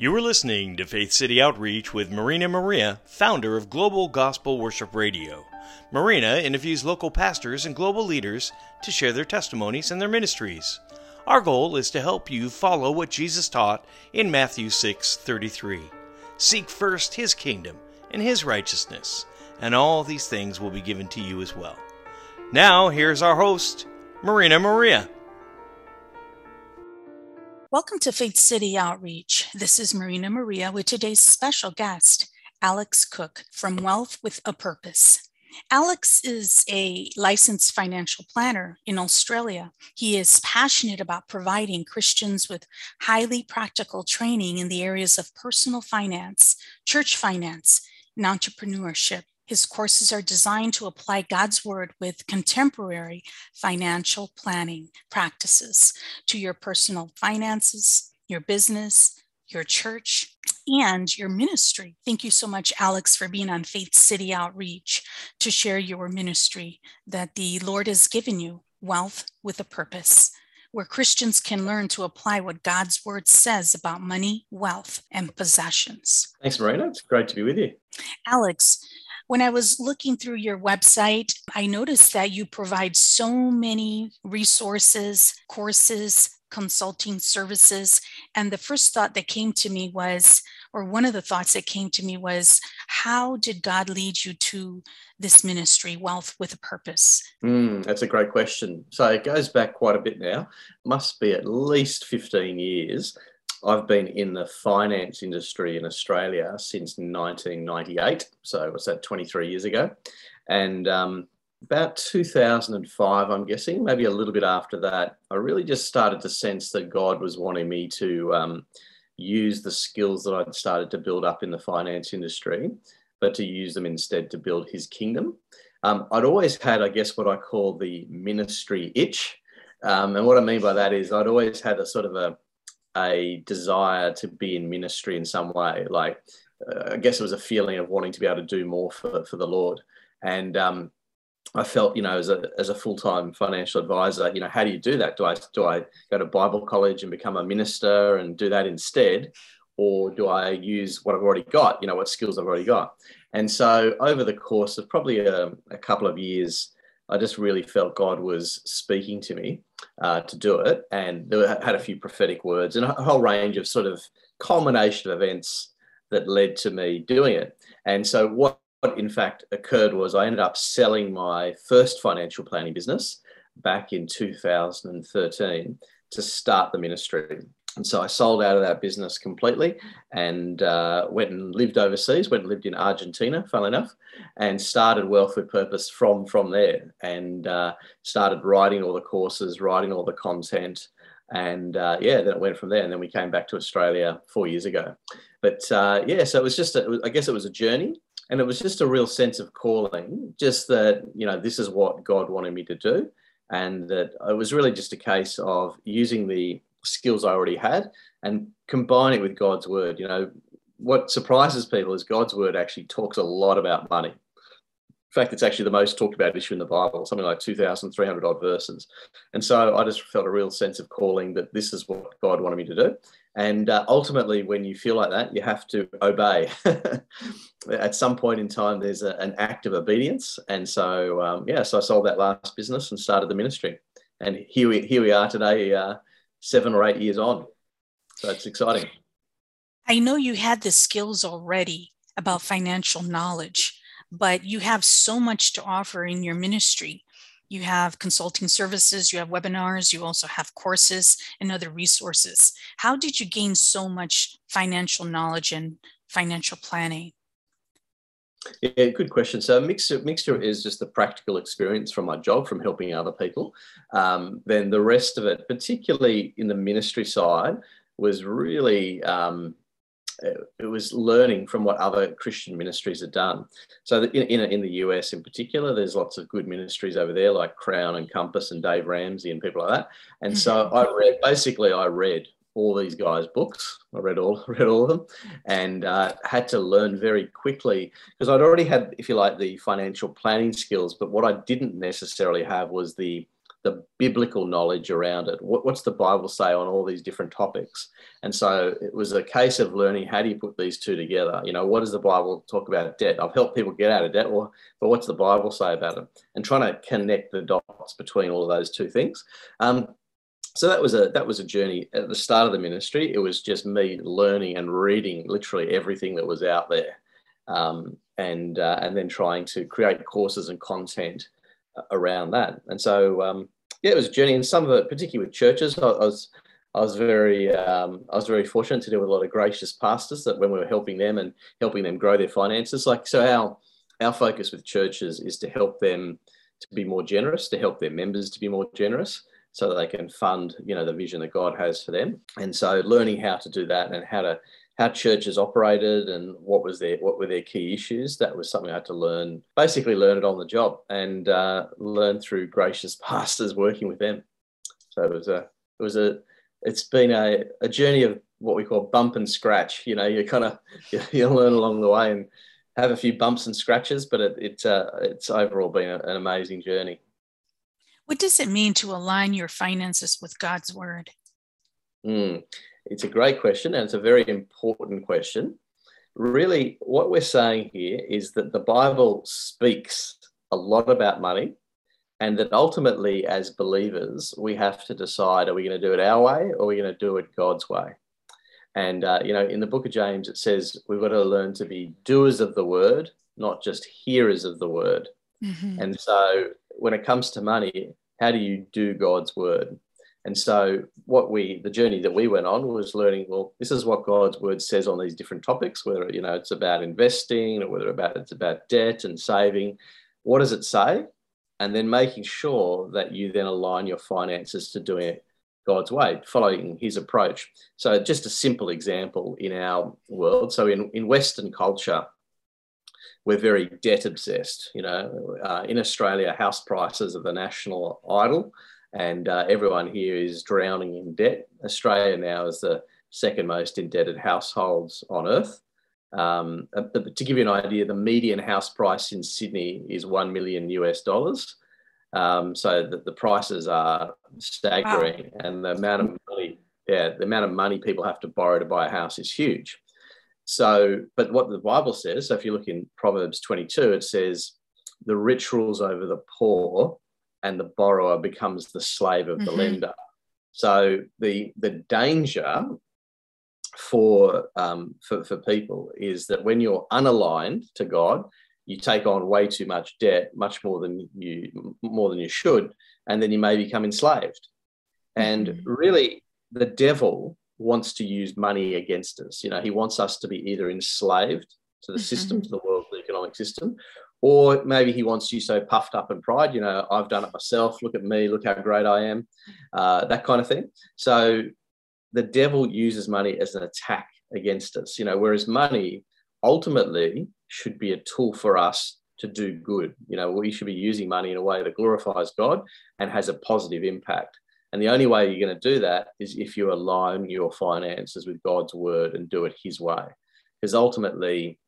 You are listening to Faith City Outreach with Marina Maria, founder of Global Gospel Worship Radio. Marina interviews local pastors and global leaders to share their testimonies and their ministries. Our goal is to help you follow what Jesus taught in Matthew 6:33. Seek first his kingdom and his righteousness, and all these things will be given to you as well. Now, here's our host, Marina Maria. Welcome to Faith City Outreach. This is Marina Maria with today's special guest, Alex Cook from Wealth with a Purpose. Alex is a licensed financial planner in Australia. He is passionate about providing Christians with highly practical training in the areas of personal finance, church finance, and entrepreneurship. His courses are designed to apply God's Word with contemporary financial planning practices to your personal finances, your business, your church, and your ministry. Thank you so much, Alex, for being on Faith City Outreach to share your ministry that the Lord has given you wealth with a purpose where Christians can learn to apply what God's word says about money, wealth, and possessions. Thanks, Marina. It's great to be with you. Alex, when I was looking through your website, I noticed that you provide so many resources, courses, consulting services. And the first thought that came to me was, or one of the thoughts that came to me was, how did God lead you to this ministry, Wealth with a Purpose? Mm, that's a great question. So it goes back quite a bit now, must be at least 15 years. I've been in the finance industry in Australia since 1998. So, what's that, 23 years ago? And um, about 2005, I'm guessing, maybe a little bit after that, I really just started to sense that God was wanting me to um, use the skills that I'd started to build up in the finance industry, but to use them instead to build his kingdom. Um, I'd always had, I guess, what I call the ministry itch. Um, and what I mean by that is I'd always had a sort of a a desire to be in ministry in some way. Like, uh, I guess it was a feeling of wanting to be able to do more for, for the Lord. And um, I felt, you know, as a, as a full time financial advisor, you know, how do you do that? Do I, do I go to Bible college and become a minister and do that instead? Or do I use what I've already got, you know, what skills I've already got? And so over the course of probably a, a couple of years, I just really felt God was speaking to me uh, to do it. And there had a few prophetic words and a whole range of sort of culmination of events that led to me doing it. And so what what in fact occurred was I ended up selling my first financial planning business back in 2013 to start the ministry. And so I sold out of that business completely and uh, went and lived overseas, went and lived in Argentina, funnily enough, and started Wealth with Purpose from, from there and uh, started writing all the courses, writing all the content. And uh, yeah, then it went from there. And then we came back to Australia four years ago. But uh, yeah, so it was just, a, I guess it was a journey. And it was just a real sense of calling, just that, you know, this is what God wanted me to do. And that it was really just a case of using the skills I already had and combine it with God's word. You know, what surprises people is God's word actually talks a lot about money. In fact, it's actually the most talked about issue in the Bible, something like 2,300 odd verses. And so I just felt a real sense of calling that this is what God wanted me to do. And uh, ultimately, when you feel like that, you have to obey. At some point in time, there's a, an act of obedience. And so, um, yeah, so I sold that last business and started the ministry. And here we, here we are today, uh, seven or eight years on. So it's exciting. I know you had the skills already about financial knowledge, but you have so much to offer in your ministry. You have consulting services, you have webinars, you also have courses and other resources. How did you gain so much financial knowledge and financial planning? Yeah, good question. So mixture mixture is just the practical experience from my job, from helping other people. Um, then the rest of it, particularly in the ministry side, was really um, it was learning from what other Christian ministries had done. So in, in, in, the US in particular, there's lots of good ministries over there like Crown and Compass and Dave Ramsey and people like that. And so mm-hmm. I read, basically I read all these guys' books. I read all read all of them, and uh, had to learn very quickly because I'd already had, if you like, the financial planning skills. But what I didn't necessarily have was the the biblical knowledge around it. What, what's the Bible say on all these different topics? And so it was a case of learning how do you put these two together? You know, what does the Bible talk about debt? I've helped people get out of debt, or but what's the Bible say about it? And trying to connect the dots between all of those two things. Um, so that was a that was a journey at the start of the ministry. It was just me learning and reading literally everything that was out there, um, and uh, and then trying to create courses and content around that. And so, um, yeah, it was a journey. And some of it, particularly with churches, I, I was I was very um, I was very fortunate to deal with a lot of gracious pastors that when we were helping them and helping them grow their finances, like so our our focus with churches is to help them to be more generous, to help their members to be more generous, so that they can fund you know the vision that God has for them. And so learning how to do that and how to how churches operated and what was their what were their key issues. That was something I had to learn. Basically, learn it on the job and uh, learn through gracious pastors working with them. So it was a it was a it's been a, a journey of what we call bump and scratch. You know, you kind of you, you learn along the way and have a few bumps and scratches, but it, it uh, it's overall been a, an amazing journey. What does it mean to align your finances with God's word? Mm. It's a great question and it's a very important question. Really, what we're saying here is that the Bible speaks a lot about money and that ultimately, as believers, we have to decide are we going to do it our way or are we going to do it God's way? And, uh, you know, in the book of James, it says we've got to learn to be doers of the word, not just hearers of the word. Mm-hmm. And so when it comes to money, how do you do God's word? And so, what we, the journey that we went on was learning, well, this is what God's word says on these different topics, whether, you know, it's about investing or whether about, it's about debt and saving. What does it say? And then making sure that you then align your finances to doing it God's way, following his approach. So, just a simple example in our world. So, in, in Western culture, we're very debt obsessed. You know, uh, in Australia, house prices are the national idol and uh, everyone here is drowning in debt. Australia now is the second most indebted households on earth. Um, uh, to give you an idea, the median house price in Sydney is 1 million US dollars. Um, so the, the, prices are staggering wow. and the amount of money, yeah, the amount of money people have to borrow to buy a house is huge. So, but what the Bible says, so if you look in Proverbs 22, it says, the rich rules over the poor and the borrower becomes the slave of the mm-hmm. lender. So the the danger for, um, for for people is that when you're unaligned to God, you take on way too much debt, much more than you more than you should, and then you may become enslaved. And mm-hmm. really, the devil wants to use money against us. You know, he wants us to be either enslaved to the mm-hmm. system, to the world economic system, or maybe he wants you so puffed up and pride, you know, I've done it myself. Look at me. Look how great I am. Uh, that kind of thing. So the devil uses money as an attack against us, you know, whereas money ultimately should be a tool for us to do good. You know, we should be using money in a way that glorifies God and has a positive impact. And the only way you're going to do that is if you align your finances with God's word and do it His way. Because ultimately,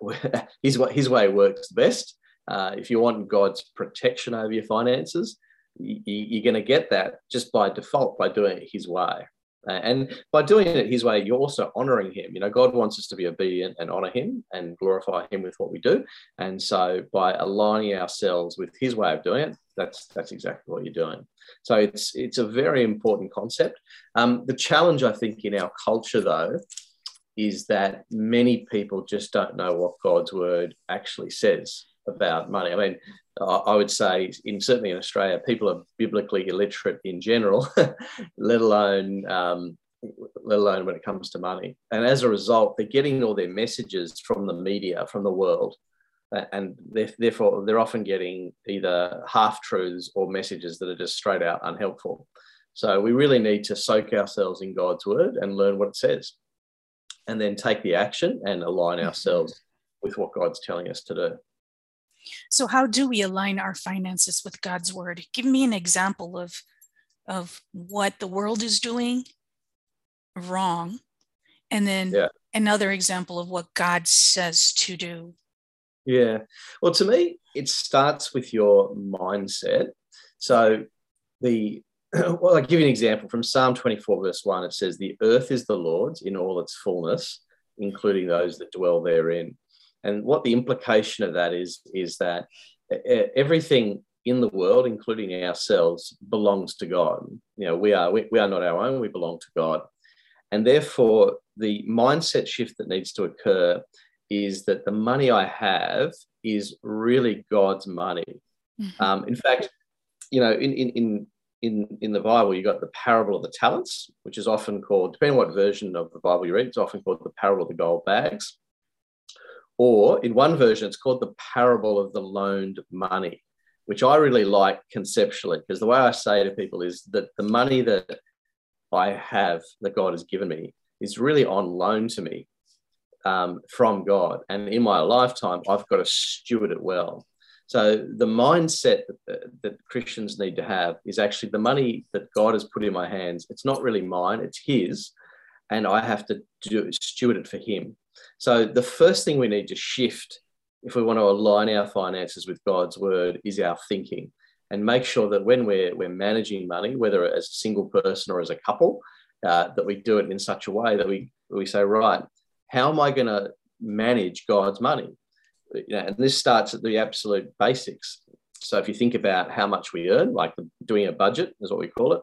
his, his way works best. Uh, if you want God's protection over your finances, you, you're going to get that just by default by doing it His way. And by doing it His way, you're also honoring Him. You know, God wants us to be obedient and honor Him and glorify Him with what we do. And so, by aligning ourselves with His way of doing it, that's that's exactly what you're doing. So it's it's a very important concept. Um, the challenge I think in our culture, though, is that many people just don't know what God's word actually says about money. I mean, I would say, in certainly in Australia, people are biblically illiterate in general, let alone um, let alone when it comes to money. And as a result, they're getting all their messages from the media, from the world, and therefore they're often getting either half truths or messages that are just straight out unhelpful. So we really need to soak ourselves in God's word and learn what it says and then take the action and align mm-hmm. ourselves with what God's telling us to do. So, how do we align our finances with God's word? Give me an example of, of what the world is doing wrong, and then yeah. another example of what God says to do. Yeah. Well, to me, it starts with your mindset. So, the well, I'll give you an example from Psalm 24, verse 1. It says, The earth is the Lord's in all its fullness, including those that dwell therein. And what the implication of that is, is that everything in the world, including ourselves, belongs to God. You know, we are, we, we are not our own, we belong to God. And therefore, the mindset shift that needs to occur is that the money I have is really God's money. Mm-hmm. Um, in fact, you know, in, in, in in in the Bible, you got the parable of the talents, which is often called, depending on what version of the Bible you read, it's often called the parable of the gold bags. Or in one version, it's called the parable of the loaned money, which I really like conceptually, because the way I say to people is that the money that I have that God has given me is really on loan to me um, from God. And in my lifetime, I've got to steward it well. So the mindset that, that, Christians need to have is actually the money that God has put in my hands. It's not really mine; it's His, and I have to do, steward it for Him. So the first thing we need to shift, if we want to align our finances with God's word, is our thinking, and make sure that when we're we're managing money, whether as a single person or as a couple, uh, that we do it in such a way that we we say, right, how am I going to manage God's money? you know, and this starts at the absolute basics. So if you think about how much we earn, like doing a budget is what we call it.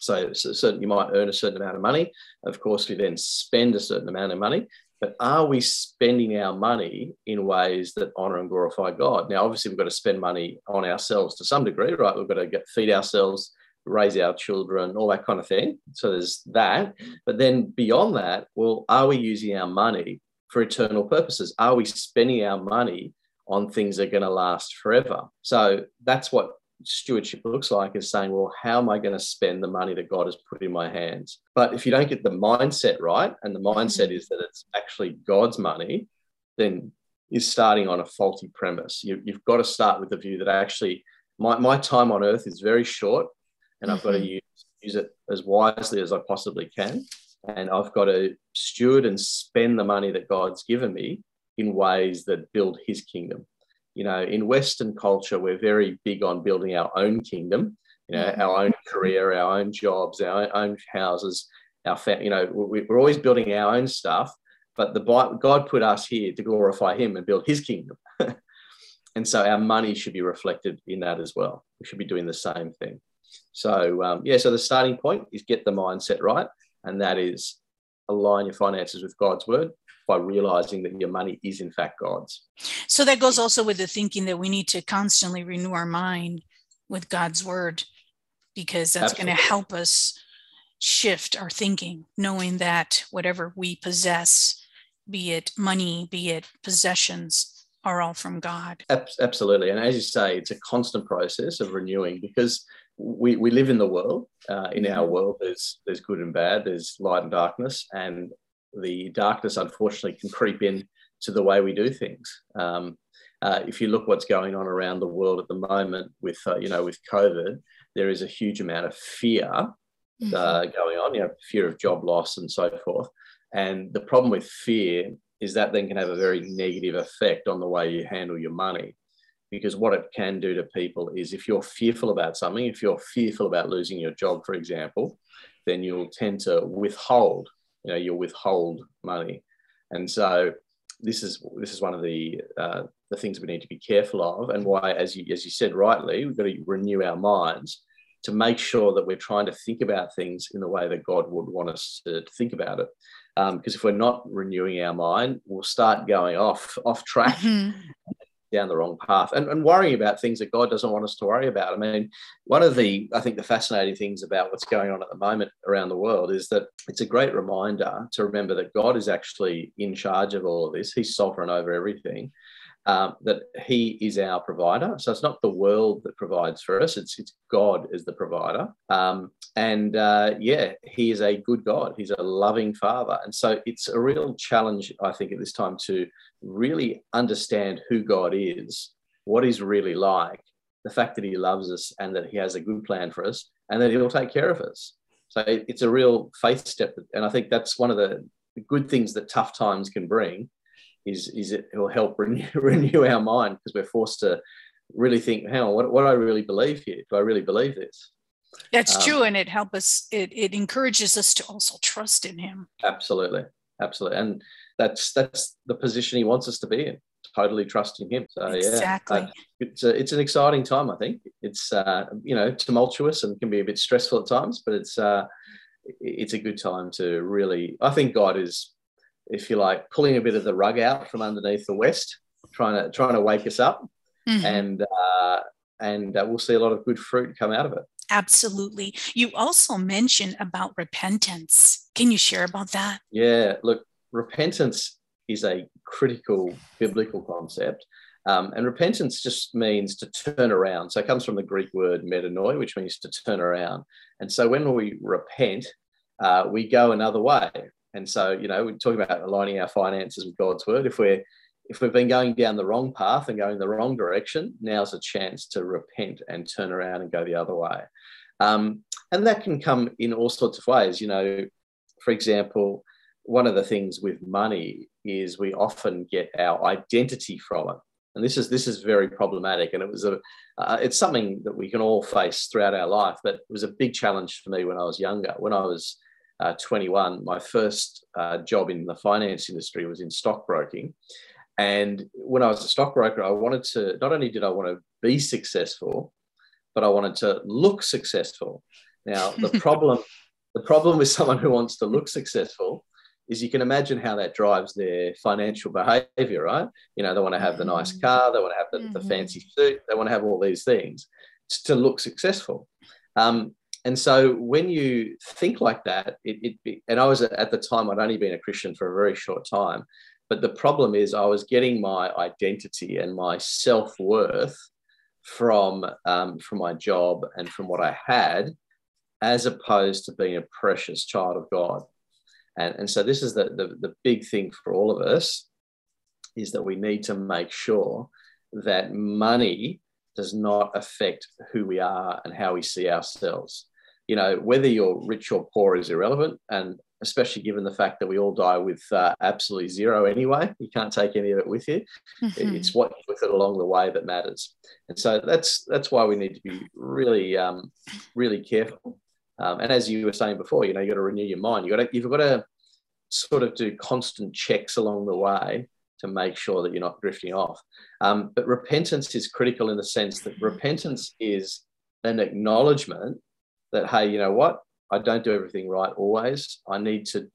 So, so certain, you might earn a certain amount of money. Of course, we then spend a certain amount of money. But are we spending our money in ways that honor and glorify God? Now, obviously, we've got to spend money on ourselves to some degree, right? We've got to get, feed ourselves, raise our children, all that kind of thing. So there's that. But then beyond that, well, are we using our money for eternal purposes? Are we spending our money on things that are going to last forever? So that's what stewardship looks like is saying, well, how am I going to spend the money that God has put in my hands? But if you don't get the mindset right, and the mindset mm-hmm. is that it's actually God's money, then you're starting on a faulty premise. You, have got to start with the view that actually my, my time on earth is very short and I've got to mm-hmm. use, use it as wisely as I possibly can and I've got to steward and spend the money that God's given me in ways that build his kingdom. You know, in Western culture, we're very big on building our own kingdom, you know, mm-hmm. our own career, our own jobs, our own houses, our family, you know, we're always building our own stuff. But the God put us here to glorify him and build his kingdom. and so our money should be reflected in that as well. We should be doing the same thing. So, um, yeah, so the starting point is get the mindset right and that is align your finances with God's word by realizing that your money is in fact God's. So that goes also with the thinking that we need to constantly renew our mind with God's word because that's going to help us shift our thinking, knowing that whatever we possess, be it money, be it possessions, are all from God. Absolutely. And as you say, it's a constant process of renewing because we, we live in the world. Uh, in our mm-hmm. world, there's there's good and bad. There's light and darkness, and the darkness, unfortunately, can creep in to the way we do things. Um, uh, if you look what's going on around the world at the moment with uh, you know with COVID, there is a huge amount of fear uh, mm-hmm. going on. You know, fear of job loss and so forth. And the problem with fear is that then can have a very negative effect on the way you handle your money because what it can do to people is if you're fearful about something, if you're fearful about losing your job, for example, then you'll tend to withhold, you know, you'll withhold money. And so this is this is one of the uh, the things we need to be careful of, and why, as you as you said rightly, we've got to renew our minds to make sure that we're trying to think about things in the way that God would want us to, think about it. Because um, if we're not renewing our mind, we'll start going off off track, mm-hmm down the wrong path and, and worrying about things that God doesn't want us to worry about. I mean, one of the, I think, the fascinating things about what's going on at the moment around the world is that it's a great reminder to remember that God is actually in charge of all of this. He's sovereign over everything um, that He is our provider. So it's not the world that provides for us; it's it's God is the provider. Um, and uh, yeah, He is a good God. He's a loving Father, and so it's a real challenge, I think, at this time to really understand who God is, what He's really like, the fact that He loves us, and that He has a good plan for us, and that He'll take care of us. So it's a real faith step, and I think that's one of the good things that tough times can bring is is it will help renew, renew our mind because we're forced to really think, hang on, what, what do I really believe here? Do I really believe this? That's um, true, and it helps us. It it encourages us to also trust in Him. Absolutely, absolutely, and that's that's the position He wants us to be in. Totally trusting Him. So yeah, exactly. yeah, it's a, it's an exciting time. I think it's uh, you know tumultuous and can be a bit stressful at times, but it's uh, it's a good time to really. I think God is, if you like, pulling a bit of the rug out from underneath the West, trying to trying to wake us up, mm-hmm. and uh, and uh, we'll see a lot of good fruit come out of it. Absolutely. You also mentioned about repentance. Can you share about that? Yeah, look, repentance is a critical biblical concept. Um, and repentance just means to turn around. So it comes from the Greek word metanoia, which means to turn around. And so when we repent, uh, we go another way. And so, you know, we're talking about aligning our finances with God's word. If we're if we've been going down the wrong path and going the wrong direction, now's a chance to repent and turn around and go the other way. Um, and that can come in all sorts of ways. You know, for example, one of the things with money is we often get our identity from it. And this is this is very problematic, and it was a uh, it's something that we can all face throughout our life. But it was a big challenge for me when I was younger. When I was uh, 21, my first uh, job in the finance industry was in stockbroking, and when I was a stockbroker, I wanted to not only did I want to be successful, but I wanted to look successful. Now, the problem, the problem with someone who wants to look successful is you can imagine how that drives their financial behavior, right? You know, they want to have the nice mm-hmm. car, they want to have the, mm-hmm. the fancy suit, they want to have all these things to look successful. Um, and so when you think like that, it, it, and I was at the time, I'd only been a Christian for a very short time. But the problem is, I was getting my identity and my self worth from um, from my job and from what I had, as opposed to being a precious child of God. And, and so this is the, the, the big thing for all of us is that we need to make sure that money does not affect who we are and how we see ourselves. You know, whether you're rich or poor is irrelevant. And especially given the fact that we all die with uh, absolutely zero anyway. You can't take any of it with you. Mm-hmm. It's what you with it along the way that matters. And so that's that's why we need to be really um, really careful. Um, and as you were saying before, you know, you got to renew your mind. You got to you've got to sort of do constant checks along the way to make sure that you're not drifting off. Um, but repentance is critical in the sense that repentance is an acknowledgement that hey, you know what, I don't do everything right always. I need to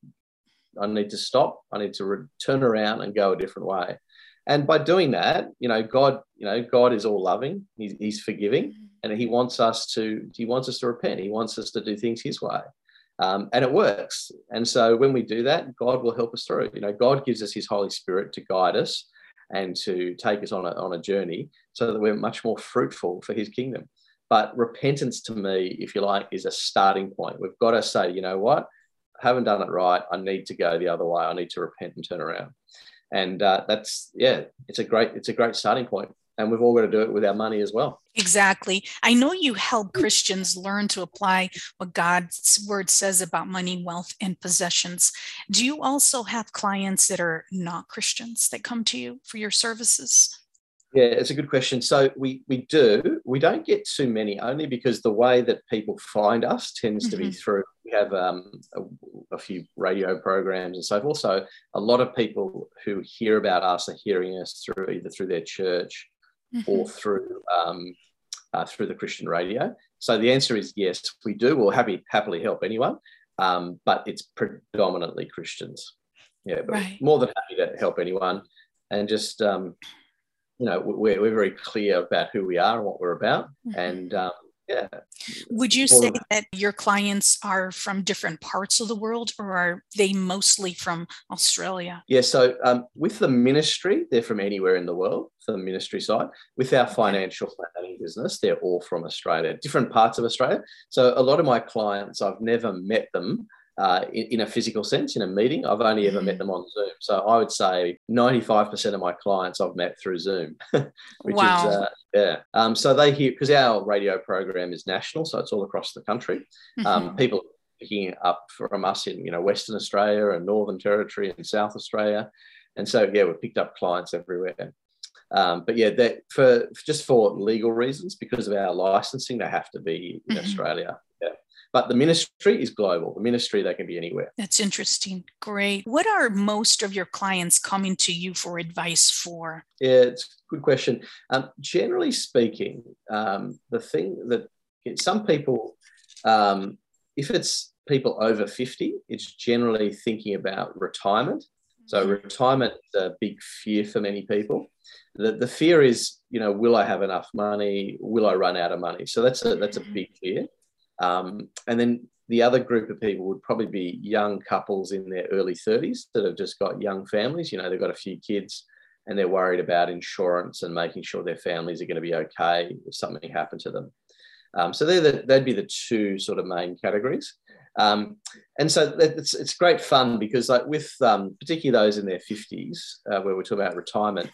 I need to stop. I need to re- turn around and go a different way. And by doing that, you know, God, you know, God is all loving. He's, he's forgiving, and He wants us to He wants us to repent. He wants us to do things His way, um, and it works. And so when we do that, God will help us through. You know, God gives us His Holy Spirit to guide us and to take us on a, on a journey so that we're much more fruitful for His kingdom. But repentance to me, if you like, is a starting point. We've got to say, you know what? I haven't done it right. I need to go the other way. I need to repent and turn around. And uh, that's yeah, it's a great it's a great starting point. point and we've all got to do it with our money as well. Exactly. I know you help Christians learn to apply what God's word says about money, wealth, and possessions. Do you also have clients that are not Christians that come to you for your services? Yeah, it's a good question. So we we do. We don't get too many, only because the way that people find us tends mm-hmm. to be mm-hmm. through. We have um, a, a, few radio programs and so forth. So a lot of people who hear about us are hearing us through either through their church mm-hmm. or through um, uh, through the Christian radio. So the answer is yes, we do. We'll happy happily help anyone, um, but it's predominantly Christians. Yeah, but right. more than happy to help anyone, and just um, you know, we're, we're very clear about who we are and what we're about. Mm-hmm. And um, yeah. Would you say that your clients are from different parts of the world or are they mostly from Australia? Yeah, so um, with the ministry, they're from anywhere in the world for the ministry side. With our financial planning business, they're all from Australia, different parts of Australia. So a lot of my clients, I've never met them uh, in, in, a physical sense, in a meeting. I've only ever met mm. them on Zoom. So I would say 95% of my clients I've met through Zoom, which wow. is, uh, yeah. Um, so they hear, because our radio program is national, so it's all across the country. Um, mm-hmm. Um, people picking up from us in, you know, Western Australia and Northern Territory and South Australia. And so, yeah, we've picked up clients everywhere. Um, but yeah, that for just for legal reasons, because of our licensing, they have to be in mm-hmm. Australia. Yeah. But the ministry is global. The ministry, they can be anywhere. That's interesting. Great. What are most of your clients coming to you for advice for? Yeah, it's a good question. Um, generally speaking, um, the thing that some people, um, if it's people over 50, it's generally thinking about retirement. So mm-hmm. retirement is a big fear for many people. The, the fear is, you know, will I have enough money? Will I run out of money? So that's a that's a mm-hmm. big fear. Um, and then the other group of people would probably be young couples in their early 30s that have just got young families. You know, they've got a few kids and they're worried about insurance and making sure their families are going to be okay if something happened to them. Um, so they're the, they'd be the two sort of main categories. Um, and so it's, it's great fun because like with um, particularly those in their 50s uh, where we're talking about retirement,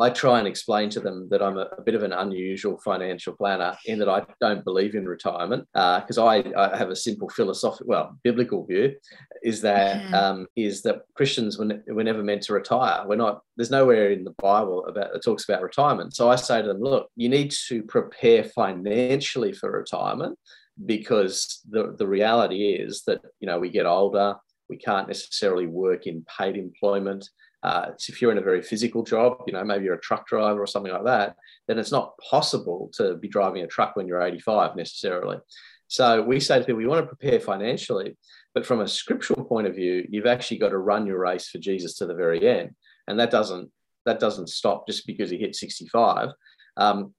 I try and explain to them that I'm a, a, bit of an unusual financial planner in that I don't believe in retirement because uh, I, I, have a simple philosophical, well, biblical view is that mm. um, is that Christians were, were never meant to retire. We're not. There's nowhere in the Bible about that talks about retirement. So I say to them, look, you need to prepare financially for retirement because the the reality is that you know we get older, we can't necessarily work in paid employment. Uh, so if you're in a very physical job, you know, maybe you're a truck driver or something like that, then it's not possible to be driving a truck when you're 85 necessarily. So we say to people, you want to prepare financially, but from a scriptural point of view, you've actually got to run your race for Jesus to the very end, and that doesn't that doesn't stop just because you hit 65. Um,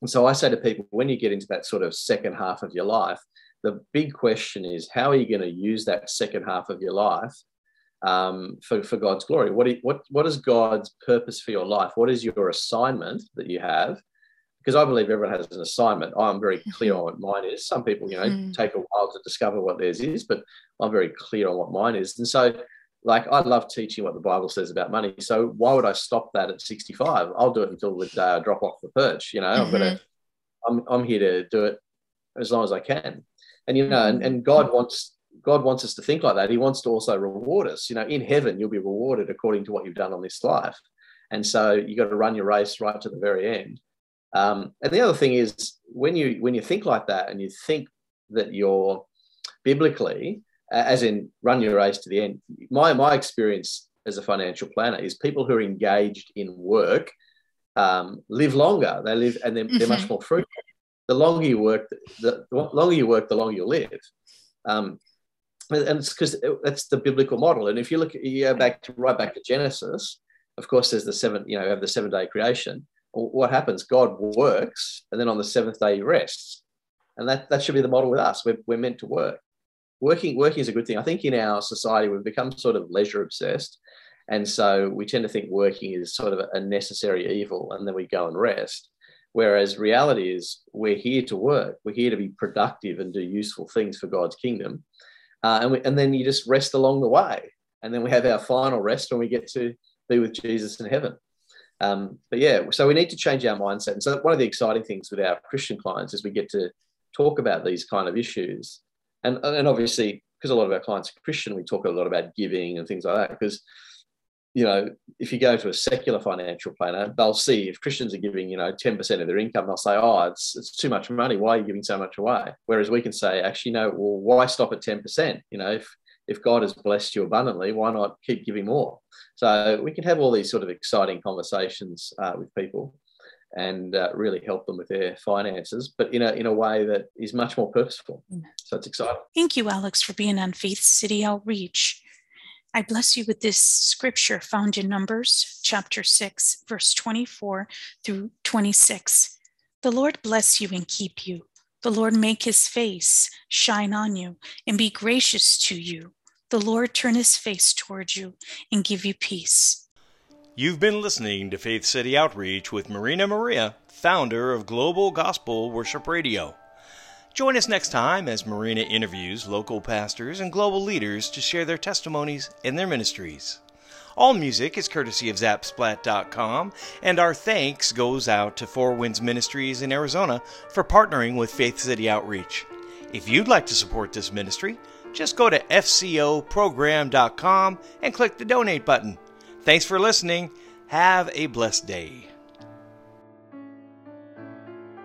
and so I say to people, when you get into that sort of second half of your life, the big question is, how are you going to use that second half of your life um, for, for God's glory? What, what, what is God's purpose for your life? What is your assignment that you have? Because I believe everyone has an assignment. I'm very clear on what mine is. Some people, you know, mm. take a while to discover what theirs is, but I'm very clear on what mine is. And so, like, I love teaching what the Bible says about money. So why would I stop that at 65? I'll do it until the day I drop off the perch. You know, mm-hmm. I'm gonna, I'm, I'm here to do it as long as I can. And you know, and, and God wants God wants us to think like that. He wants to also reward us. You know, in heaven, you'll be rewarded according to what you've done on this life. And so you got to run your race right to the very end. Um, and the other thing is when you when you think like that and you think that you're biblically, as in run your race to the end. My my experience as a financial planner is people who are engaged in work um, live longer. They live and they're, mm-hmm. they're, much mm-hmm. more fruitful. The longer you work, the, the longer you work, the longer you live. Um, and it's because that's the biblical model. And if you look, you go back to right back to Genesis, of course, there's the seven, you know, have the seven day creation. What happens? God works, and then on the seventh day, he rests. And that, that should be the model with us. We're, we're meant to work. Working, working is a good thing. I think in our society, we've become sort of leisure obsessed. And so we tend to think working is sort of a necessary evil, and then we go and rest. Whereas reality is we're here to work, we're here to be productive and do useful things for God's kingdom. Uh, and, we, and then you just rest along the way. And then we have our final rest when we get to be with Jesus in heaven. Um, but yeah, so we need to change our mindset. And so one of the exciting things with our Christian clients is we get to talk about these kind of issues. And, and obviously, because a lot of our clients are Christian, we talk a lot about giving and things like that. Because you know, if you go to a secular financial planner, they'll see if Christians are giving, you know, 10% of their income, they'll say, oh, it's, it's too much money. Why are you giving so much away? Whereas we can say, actually, no, well, why stop at 10%? You know, if, if God has blessed you abundantly, why not keep giving more? So we can have all these sort of exciting conversations uh, with people and uh, really help them with their finances, but in a, in a way that is much more purposeful. So it's exciting. Thank you, Alex, for being on Faith City Outreach. I bless you with this scripture found in Numbers chapter 6, verse 24 through 26. The Lord bless you and keep you. The Lord make his face shine on you and be gracious to you. The Lord turn his face toward you and give you peace. You've been listening to Faith City Outreach with Marina Maria, founder of Global Gospel Worship Radio. Join us next time as Marina interviews local pastors and global leaders to share their testimonies and their ministries. All music is courtesy of Zapsplat.com, and our thanks goes out to Four Winds Ministries in Arizona for partnering with Faith City Outreach. If you'd like to support this ministry, just go to fcoprogram.com and click the donate button. Thanks for listening. Have a blessed day.